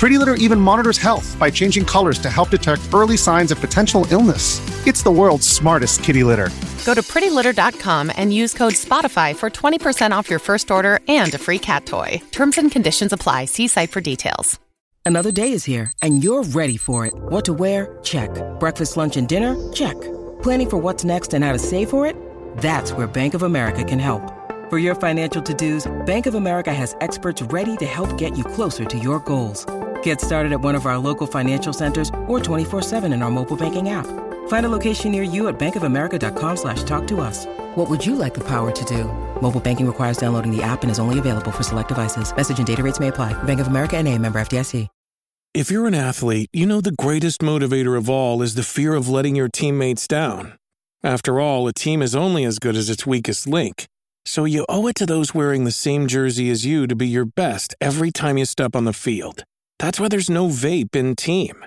Pretty Litter even monitors health by changing colors to help detect early signs of potential illness. It's the world's smartest kitty litter. Go to prettylitter.com and use code SPOTIFY for 20% off your first order and a free cat toy. Terms and conditions apply. See site for details. Another day is here, and you're ready for it. What to wear? Check. Breakfast, lunch, and dinner? Check. Planning for what's next and how to save for it? That's where Bank of America can help. For your financial to dos, Bank of America has experts ready to help get you closer to your goals. Get started at one of our local financial centers or 24-7 in our mobile banking app. Find a location near you at bankofamerica.com slash talk to us. What would you like the power to do? Mobile banking requires downloading the app and is only available for select devices. Message and data rates may apply. Bank of America and a member FDIC. If you're an athlete, you know the greatest motivator of all is the fear of letting your teammates down. After all, a team is only as good as its weakest link. So you owe it to those wearing the same jersey as you to be your best every time you step on the field. That's why there's no vape in team.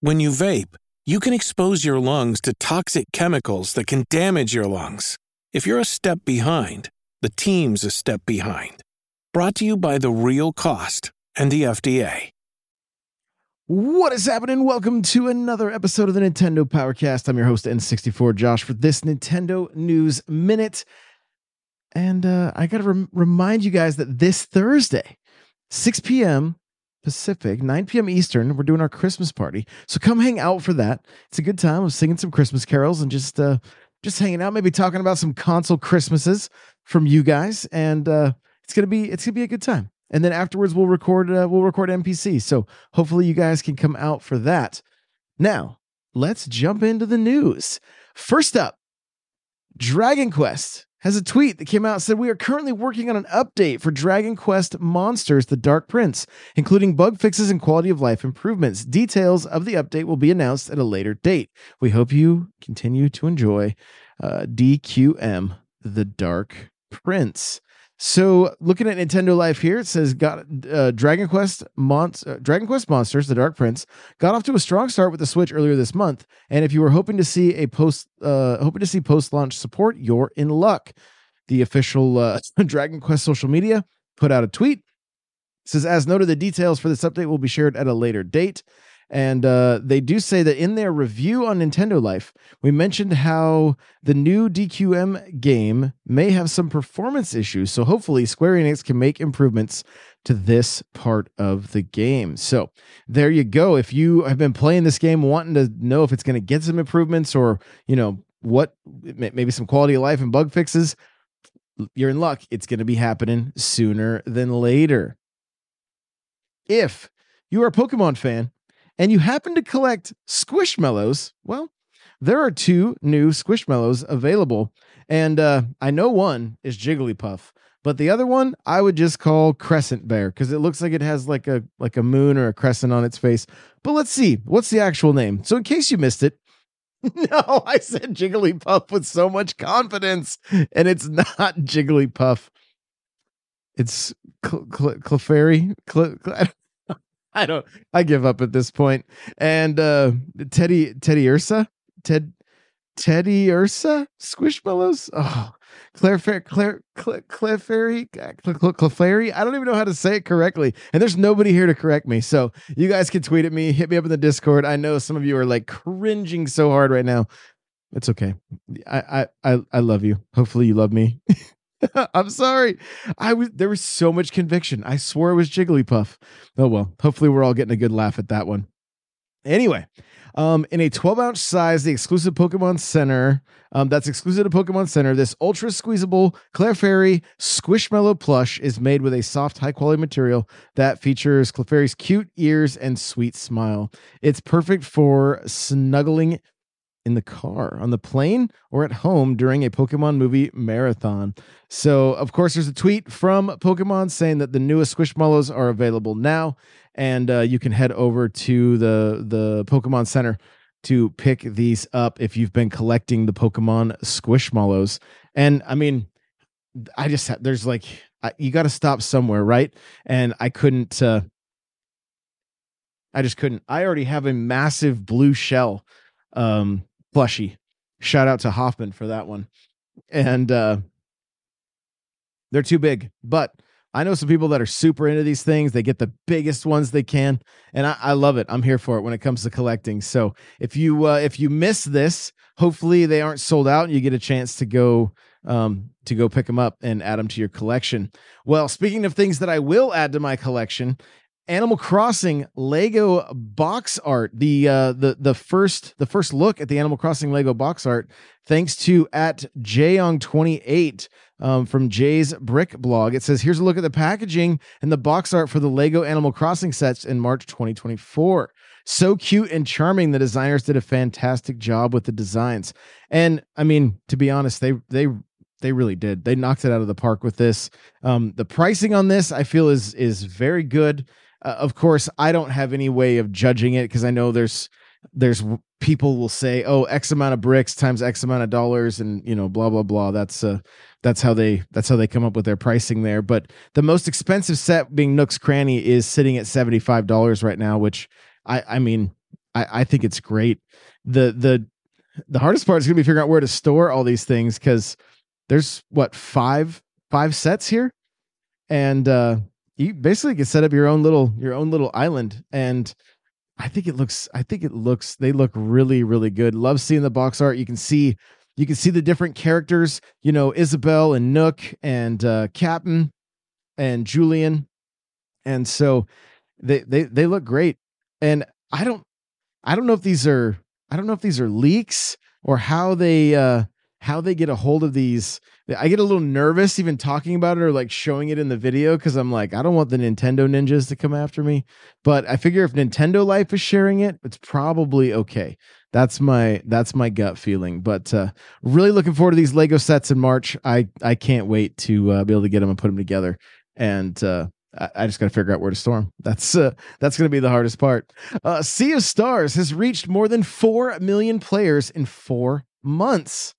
When you vape, you can expose your lungs to toxic chemicals that can damage your lungs. If you're a step behind, the team's a step behind. Brought to you by The Real Cost and the FDA. What is happening? Welcome to another episode of the Nintendo Powercast. I'm your host, N64 Josh, for this Nintendo News Minute. And uh, I got to rem- remind you guys that this Thursday, 6 p.m. Pacific, 9 p.m. Eastern, we're doing our Christmas party. So come hang out for that. It's a good time of singing some Christmas carols and just uh, just hanging out, maybe talking about some console Christmases from you guys. And uh, it's gonna be it's gonna be a good time and then afterwards we'll record uh, we'll record NPC. So hopefully you guys can come out for that. Now let's jump into the news. First up, Dragon Quest has a tweet that came out said we are currently working on an update for Dragon Quest Monsters: The Dark Prince, including bug fixes and quality of life improvements. Details of the update will be announced at a later date. We hope you continue to enjoy uh, DQM: The Dark Prince. So, looking at Nintendo Life here, it says got uh, Dragon Quest Mon- uh, Dragon Quest Monsters: The Dark Prince got off to a strong start with the Switch earlier this month, and if you were hoping to see a post uh, hoping to see post launch support, you're in luck. The official uh, Dragon Quest social media put out a tweet. It says, as noted, the details for this update will be shared at a later date. And uh, they do say that in their review on Nintendo Life, we mentioned how the new DQM game may have some performance issues. So hopefully, Square Enix can make improvements to this part of the game. So there you go. If you have been playing this game, wanting to know if it's going to get some improvements or, you know, what maybe some quality of life and bug fixes, you're in luck. It's going to be happening sooner than later. If you are a Pokemon fan, and you happen to collect Squishmallows, well, there are two new Squishmallows available. And uh, I know one is Jigglypuff, but the other one I would just call Crescent Bear because it looks like it has like a like a moon or a crescent on its face. But let's see, what's the actual name? So in case you missed it, no, I said Jigglypuff with so much confidence, and it's not Jigglypuff. It's Cl- Cl- Clefairy. Cl- Cl- I don't. I give up at this point. And uh Teddy Teddy Ursa Ted Teddy Ursa Squishmallows. Oh, Claire Fair Claire Claire, Claire Fairy. I don't even know how to say it correctly. And there's nobody here to correct me. So you guys can tweet at me, hit me up in the Discord. I know some of you are like cringing so hard right now. It's okay. I I I, I love you. Hopefully you love me. I'm sorry. I was there was so much conviction. I swore it was Jigglypuff. Oh well. Hopefully we're all getting a good laugh at that one. Anyway, um, in a 12 ounce size, the exclusive Pokemon Center, um, that's exclusive to Pokemon Center, this ultra squeezable Clefairy Squishmallow plush is made with a soft, high quality material that features Clefairy's cute ears and sweet smile. It's perfect for snuggling in the car, on the plane, or at home during a Pokemon movie marathon. So, of course, there's a tweet from Pokemon saying that the newest Squishmallows are available now, and uh, you can head over to the the Pokemon Center to pick these up if you've been collecting the Pokemon Squishmallows. And I mean, I just there's like I, you got to stop somewhere, right? And I couldn't. Uh, I just couldn't. I already have a massive blue shell um, plushie. Shout out to Hoffman for that one. And uh, they're too big, but I know some people that are super into these things. They get the biggest ones they can, and I, I love it. I'm here for it when it comes to collecting. So if you uh, if you miss this, hopefully they aren't sold out, and you get a chance to go um, to go pick them up and add them to your collection. Well, speaking of things that I will add to my collection, Animal Crossing Lego box art. The uh, the the first the first look at the Animal Crossing Lego box art, thanks to at Jayong28 um, from Jay's Brick blog. It says, "Here's a look at the packaging and the box art for the Lego Animal Crossing sets in March 2024." So cute and charming. The designers did a fantastic job with the designs, and I mean, to be honest, they they they really did. They knocked it out of the park with this. Um, the pricing on this, I feel, is is very good. Uh, of course, I don't have any way of judging it because I know there's there's people will say, "Oh, X amount of bricks times X amount of dollars," and you know, blah blah blah. That's uh, that's how they that's how they come up with their pricing there. But the most expensive set, being Nook's Cranny, is sitting at seventy five dollars right now, which I I mean, I I think it's great. The the the hardest part is going to be figuring out where to store all these things because there's what five five sets here, and uh, you basically can set up your own little your own little island and i think it looks i think it looks they look really really good. Love seeing the box art. You can see you can see the different characters you know isabelle and nook and uh captain and julian. And so they they they look great. And i don't i don't know if these are i don't know if these are leaks or how they uh how they get a hold of these I get a little nervous even talking about it or like showing it in the video because I'm like, I don't want the Nintendo ninjas to come after me. But I figure if Nintendo Life is sharing it, it's probably okay. That's my that's my gut feeling. But uh, really looking forward to these Lego sets in March. I I can't wait to uh, be able to get them and put them together. And uh, I, just got to figure out where to store them. That's uh, that's going to be the hardest part. Uh, sea of Stars has reached more than four million players in four months.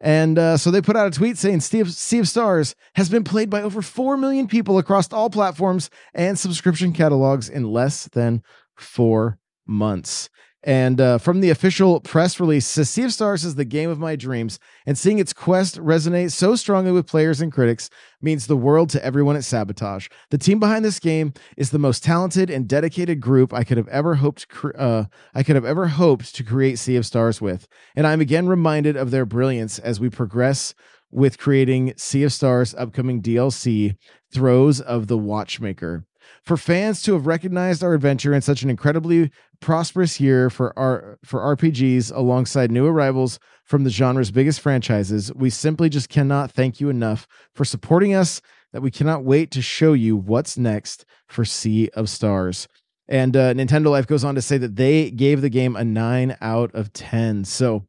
And uh, so they put out a tweet saying Sea of Stars has been played by over 4 million people across all platforms and subscription catalogs in less than four months. And uh, from the official press release, Sea of Stars is the game of my dreams, and seeing its quest resonate so strongly with players and critics means the world to everyone at Sabotage. The team behind this game is the most talented and dedicated group I could have ever hoped. Uh, I could have ever hoped to create Sea of Stars with, and I'm again reminded of their brilliance as we progress with creating Sea of Stars' upcoming DLC, Throes of the Watchmaker. For fans to have recognized our adventure in such an incredibly prosperous year for our for RPGs alongside new arrivals from the genre's biggest franchises, we simply just cannot thank you enough for supporting us that we cannot wait to show you what's next for Sea of Stars. And uh, Nintendo Life goes on to say that they gave the game a 9 out of 10. So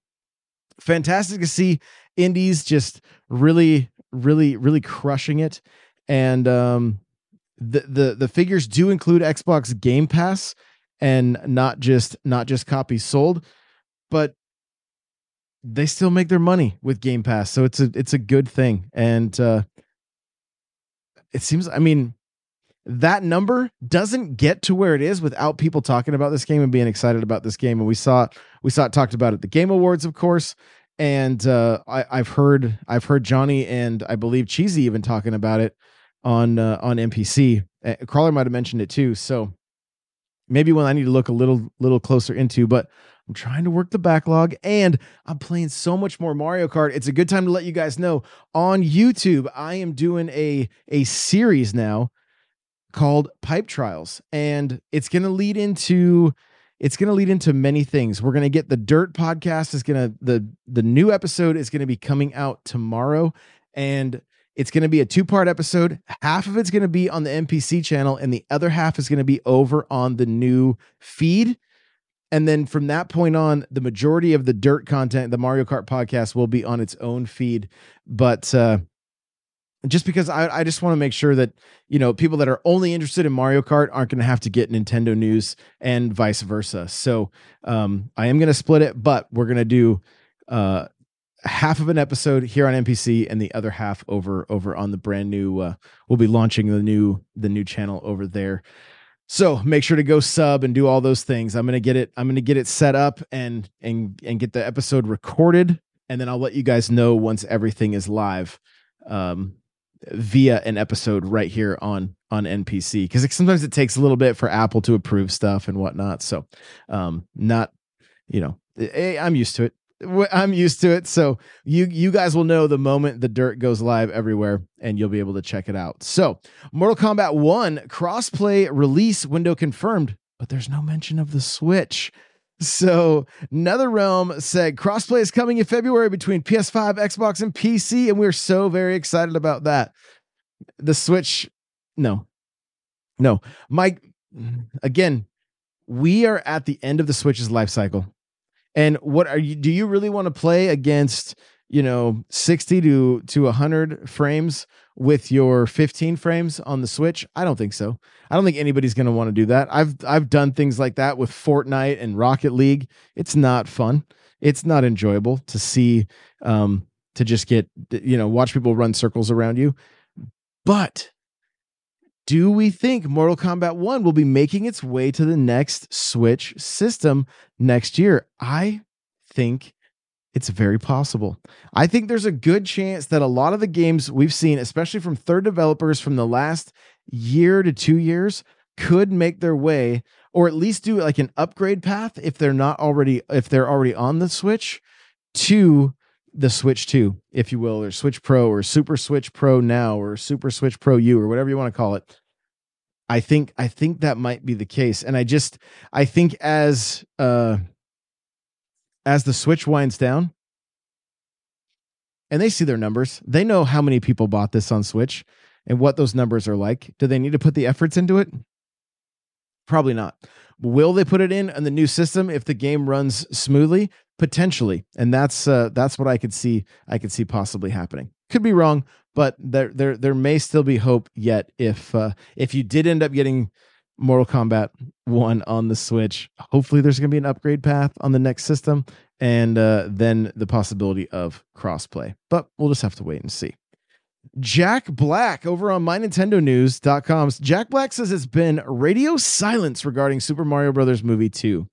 fantastic to see indies just really really really crushing it and um the the the figures do include Xbox Game Pass and not just not just copies sold, but they still make their money with Game Pass, so it's a it's a good thing. And uh, it seems, I mean, that number doesn't get to where it is without people talking about this game and being excited about this game. And we saw we saw it talked about at the Game Awards, of course. And uh, I, I've heard I've heard Johnny and I believe Cheezy even talking about it on uh, on NPC. Uh, Crawlr might have mentioned it too. So maybe one I need to look a little little closer into, but I'm trying to work the backlog and I'm playing so much more Mario Kart. It's a good time to let you guys know on YouTube I am doing a a series now called Pipe Trials and it's going to lead into it's going to lead into many things. We're going to get the Dirt podcast is going to the the new episode is going to be coming out tomorrow and it's going to be a two part episode. Half of it's going to be on the NPC channel, and the other half is going to be over on the new feed. and then from that point on, the majority of the dirt content, the Mario Kart podcast, will be on its own feed. But uh, just because I, I just want to make sure that you know people that are only interested in Mario Kart aren't going to have to get Nintendo news and vice versa. So um, I am going to split it, but we're going to do uh, half of an episode here on NPC and the other half over over on the brand new. Uh, we'll be launching the new the new channel over there. So make sure to go sub and do all those things. I'm gonna get it. I'm gonna get it set up and and and get the episode recorded, and then I'll let you guys know once everything is live. Um, via an episode right here on on NPC because sometimes it takes a little bit for Apple to approve stuff and whatnot. So, um, not you know, hey, I'm used to it. I'm used to it. So you you guys will know the moment the dirt goes live everywhere, and you'll be able to check it out. So, Mortal Kombat One crossplay release window confirmed, but there's no mention of the Switch. So, NetherRealm said crossplay is coming in February between PS5, Xbox, and PC, and we're so very excited about that. The Switch, no, no, Mike. Again, we are at the end of the Switch's life cycle, and what are you? Do you really want to play against? You know, sixty to to hundred frames with your 15 frames on the Switch? I don't think so. I don't think anybody's going to want to do that. I've I've done things like that with Fortnite and Rocket League. It's not fun. It's not enjoyable to see um to just get you know, watch people run circles around you. But do we think Mortal Kombat 1 will be making its way to the next Switch system next year? I think it's very possible. I think there's a good chance that a lot of the games we've seen, especially from third developers from the last year to two years, could make their way or at least do like an upgrade path if they're not already if they're already on the Switch to the Switch 2, if you will, or Switch Pro or Super Switch Pro now or Super Switch Pro U or whatever you want to call it. I think I think that might be the case. And I just I think as uh as the switch winds down and they see their numbers, they know how many people bought this on Switch and what those numbers are like. Do they need to put the efforts into it? Probably not. Will they put it in on the new system if the game runs smoothly? Potentially, and that's uh, that's what I could see. I could see possibly happening. Could be wrong, but there there there may still be hope yet if uh, if you did end up getting Mortal Kombat 1 on the Switch. Hopefully, there's going to be an upgrade path on the next system and uh, then the possibility of crossplay. But we'll just have to wait and see. Jack Black over on mynintendonews.com. Jack Black says it's been radio silence regarding Super Mario Brothers movie 2.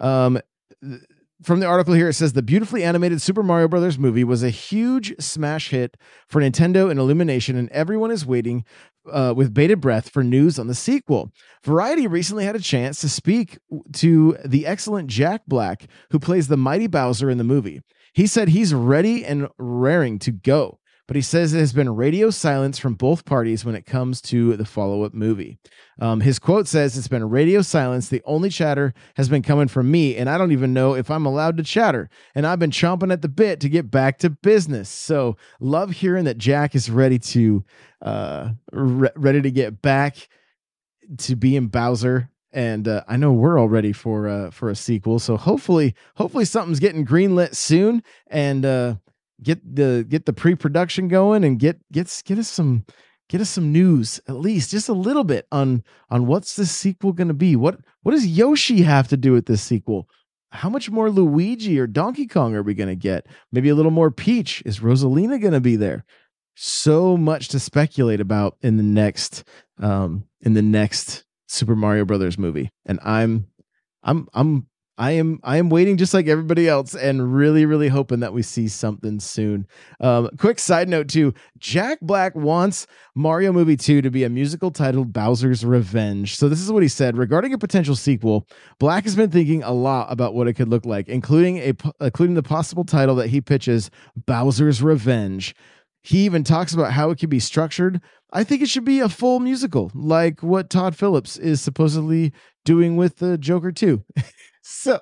Um, from the article here, it says the beautifully animated Super Mario Brothers movie was a huge smash hit for Nintendo and Illumination, and everyone is waiting uh, with bated breath for news on the sequel. Variety recently had a chance to speak to the excellent Jack Black, who plays the mighty Bowser in the movie. He said he's ready and raring to go but he says it has been radio silence from both parties when it comes to the follow up movie. Um, his quote says, It's been radio silence. The only chatter has been coming from me, and I don't even know if I'm allowed to chatter. And I've been chomping at the bit to get back to business. So, love hearing that Jack is ready to uh, re- ready to get back to being Bowser and uh, I know we're all ready for uh, for a sequel. So hopefully, hopefully something's getting greenlit soon, and uh, get the get the pre-production going and get get get us some get us some news at least just a little bit on on what's this sequel going to be? What what does yoshi have to do with this sequel? How much more luigi or donkey kong are we going to get? Maybe a little more peach. Is rosalina going to be there? So much to speculate about in the next um in the next super mario brothers movie. And i'm i'm i'm I am I am waiting just like everybody else and really really hoping that we see something soon. Um, quick side note too: Jack Black wants Mario Movie 2 to be a musical titled Bowser's Revenge. So this is what he said regarding a potential sequel. Black has been thinking a lot about what it could look like, including a including the possible title that he pitches, Bowser's Revenge. He even talks about how it could be structured. I think it should be a full musical, like what Todd Phillips is supposedly doing with the Joker 2. so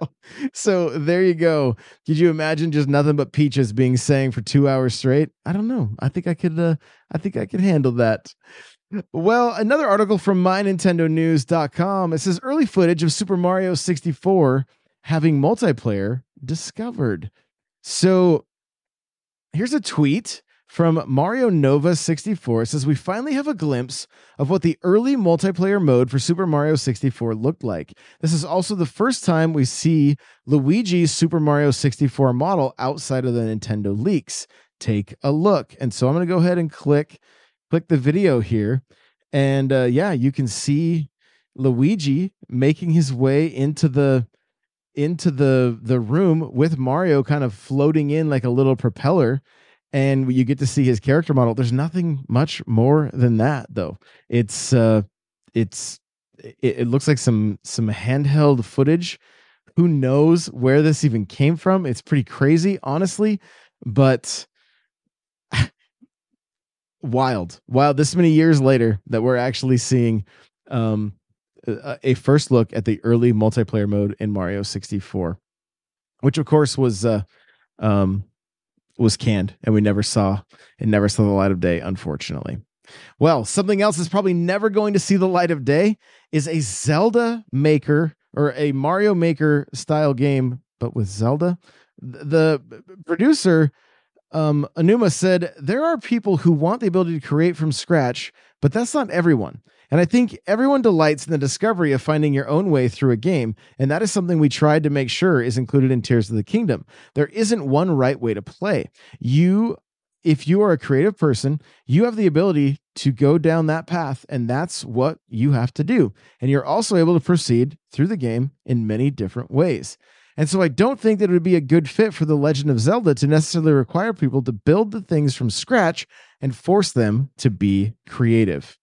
so there you go. Could you imagine just nothing but peaches being sang for two hours straight? I don't know. I think i could uh i think i could handle that. Well another article from mynintendonews.com it says early footage of super mario 64 having multiplayer discovered. So here's a tweet from Mario Nova 64 says we finally have a glimpse of what the early multiplayer mode for Super Mario 64 looked like. This is also the first time we see Luigi's Super Mario 64 model outside of the Nintendo leaks. Take a look. And so I'm going to go ahead and click click the video here and uh, yeah, you can see Luigi making his way into the into the the room with Mario kind of floating in like a little propeller and you get to see his character model. There's nothing much more than that, though. It's uh, it's it, it looks like some some handheld footage. Who knows where this even came from? It's pretty crazy, honestly, but wild, wild. This many years later, that we're actually seeing um, a, a first look at the early multiplayer mode in Mario 64, which of course was uh, um, was canned and we never saw it never saw the light of day unfortunately well something else that's probably never going to see the light of day is a zelda maker or a mario maker style game but with zelda the producer um, Aonuma said there are people who want the ability to create from scratch, but that's not everyone. And I think everyone delights in the discovery of finding your own way through a game. And that is something we tried to make sure is included in Tears of the Kingdom. There isn't one right way to play. You, if you are a creative person, you have the ability to go down that path, and that's what you have to do. And you're also able to proceed through the game in many different ways. And so I don't think that it would be a good fit for The Legend of Zelda to necessarily require people to build the things from scratch and force them to be creative.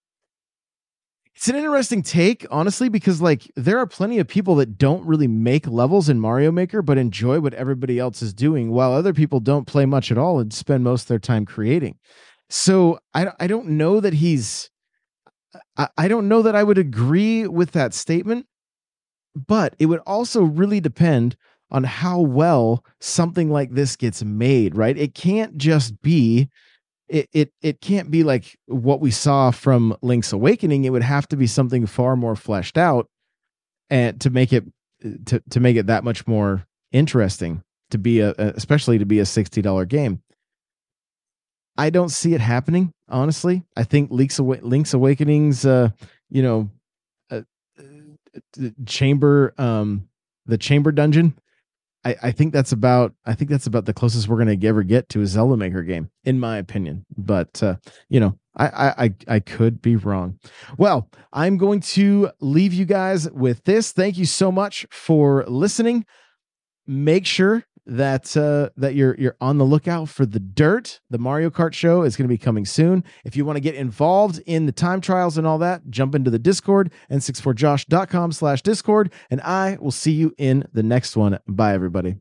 It's an interesting take, honestly, because like there are plenty of people that don't really make levels in Mario Maker, but enjoy what everybody else is doing, while other people don't play much at all and spend most of their time creating. So I I don't know that he's I, I don't know that I would agree with that statement, but it would also really depend on how well something like this gets made, right? It can't just be it it it can't be like what we saw from Link's Awakening. It would have to be something far more fleshed out, and to make it to to make it that much more interesting to be a especially to be a sixty dollar game. I don't see it happening honestly. I think Link's Link's Awakening's uh you know uh, uh chamber um the chamber dungeon I, I think that's about I think that's about the closest we're gonna ever get to a Zelda Maker game, in my opinion. But uh, you know, I, I I could be wrong. Well, I'm going to leave you guys with this. Thank you so much for listening. Make sure that uh, that you're you're on the lookout for the dirt. The Mario Kart show is going to be coming soon. If you want to get involved in the time trials and all that, jump into the Discord n64josh.com slash Discord, and I will see you in the next one. Bye, everybody.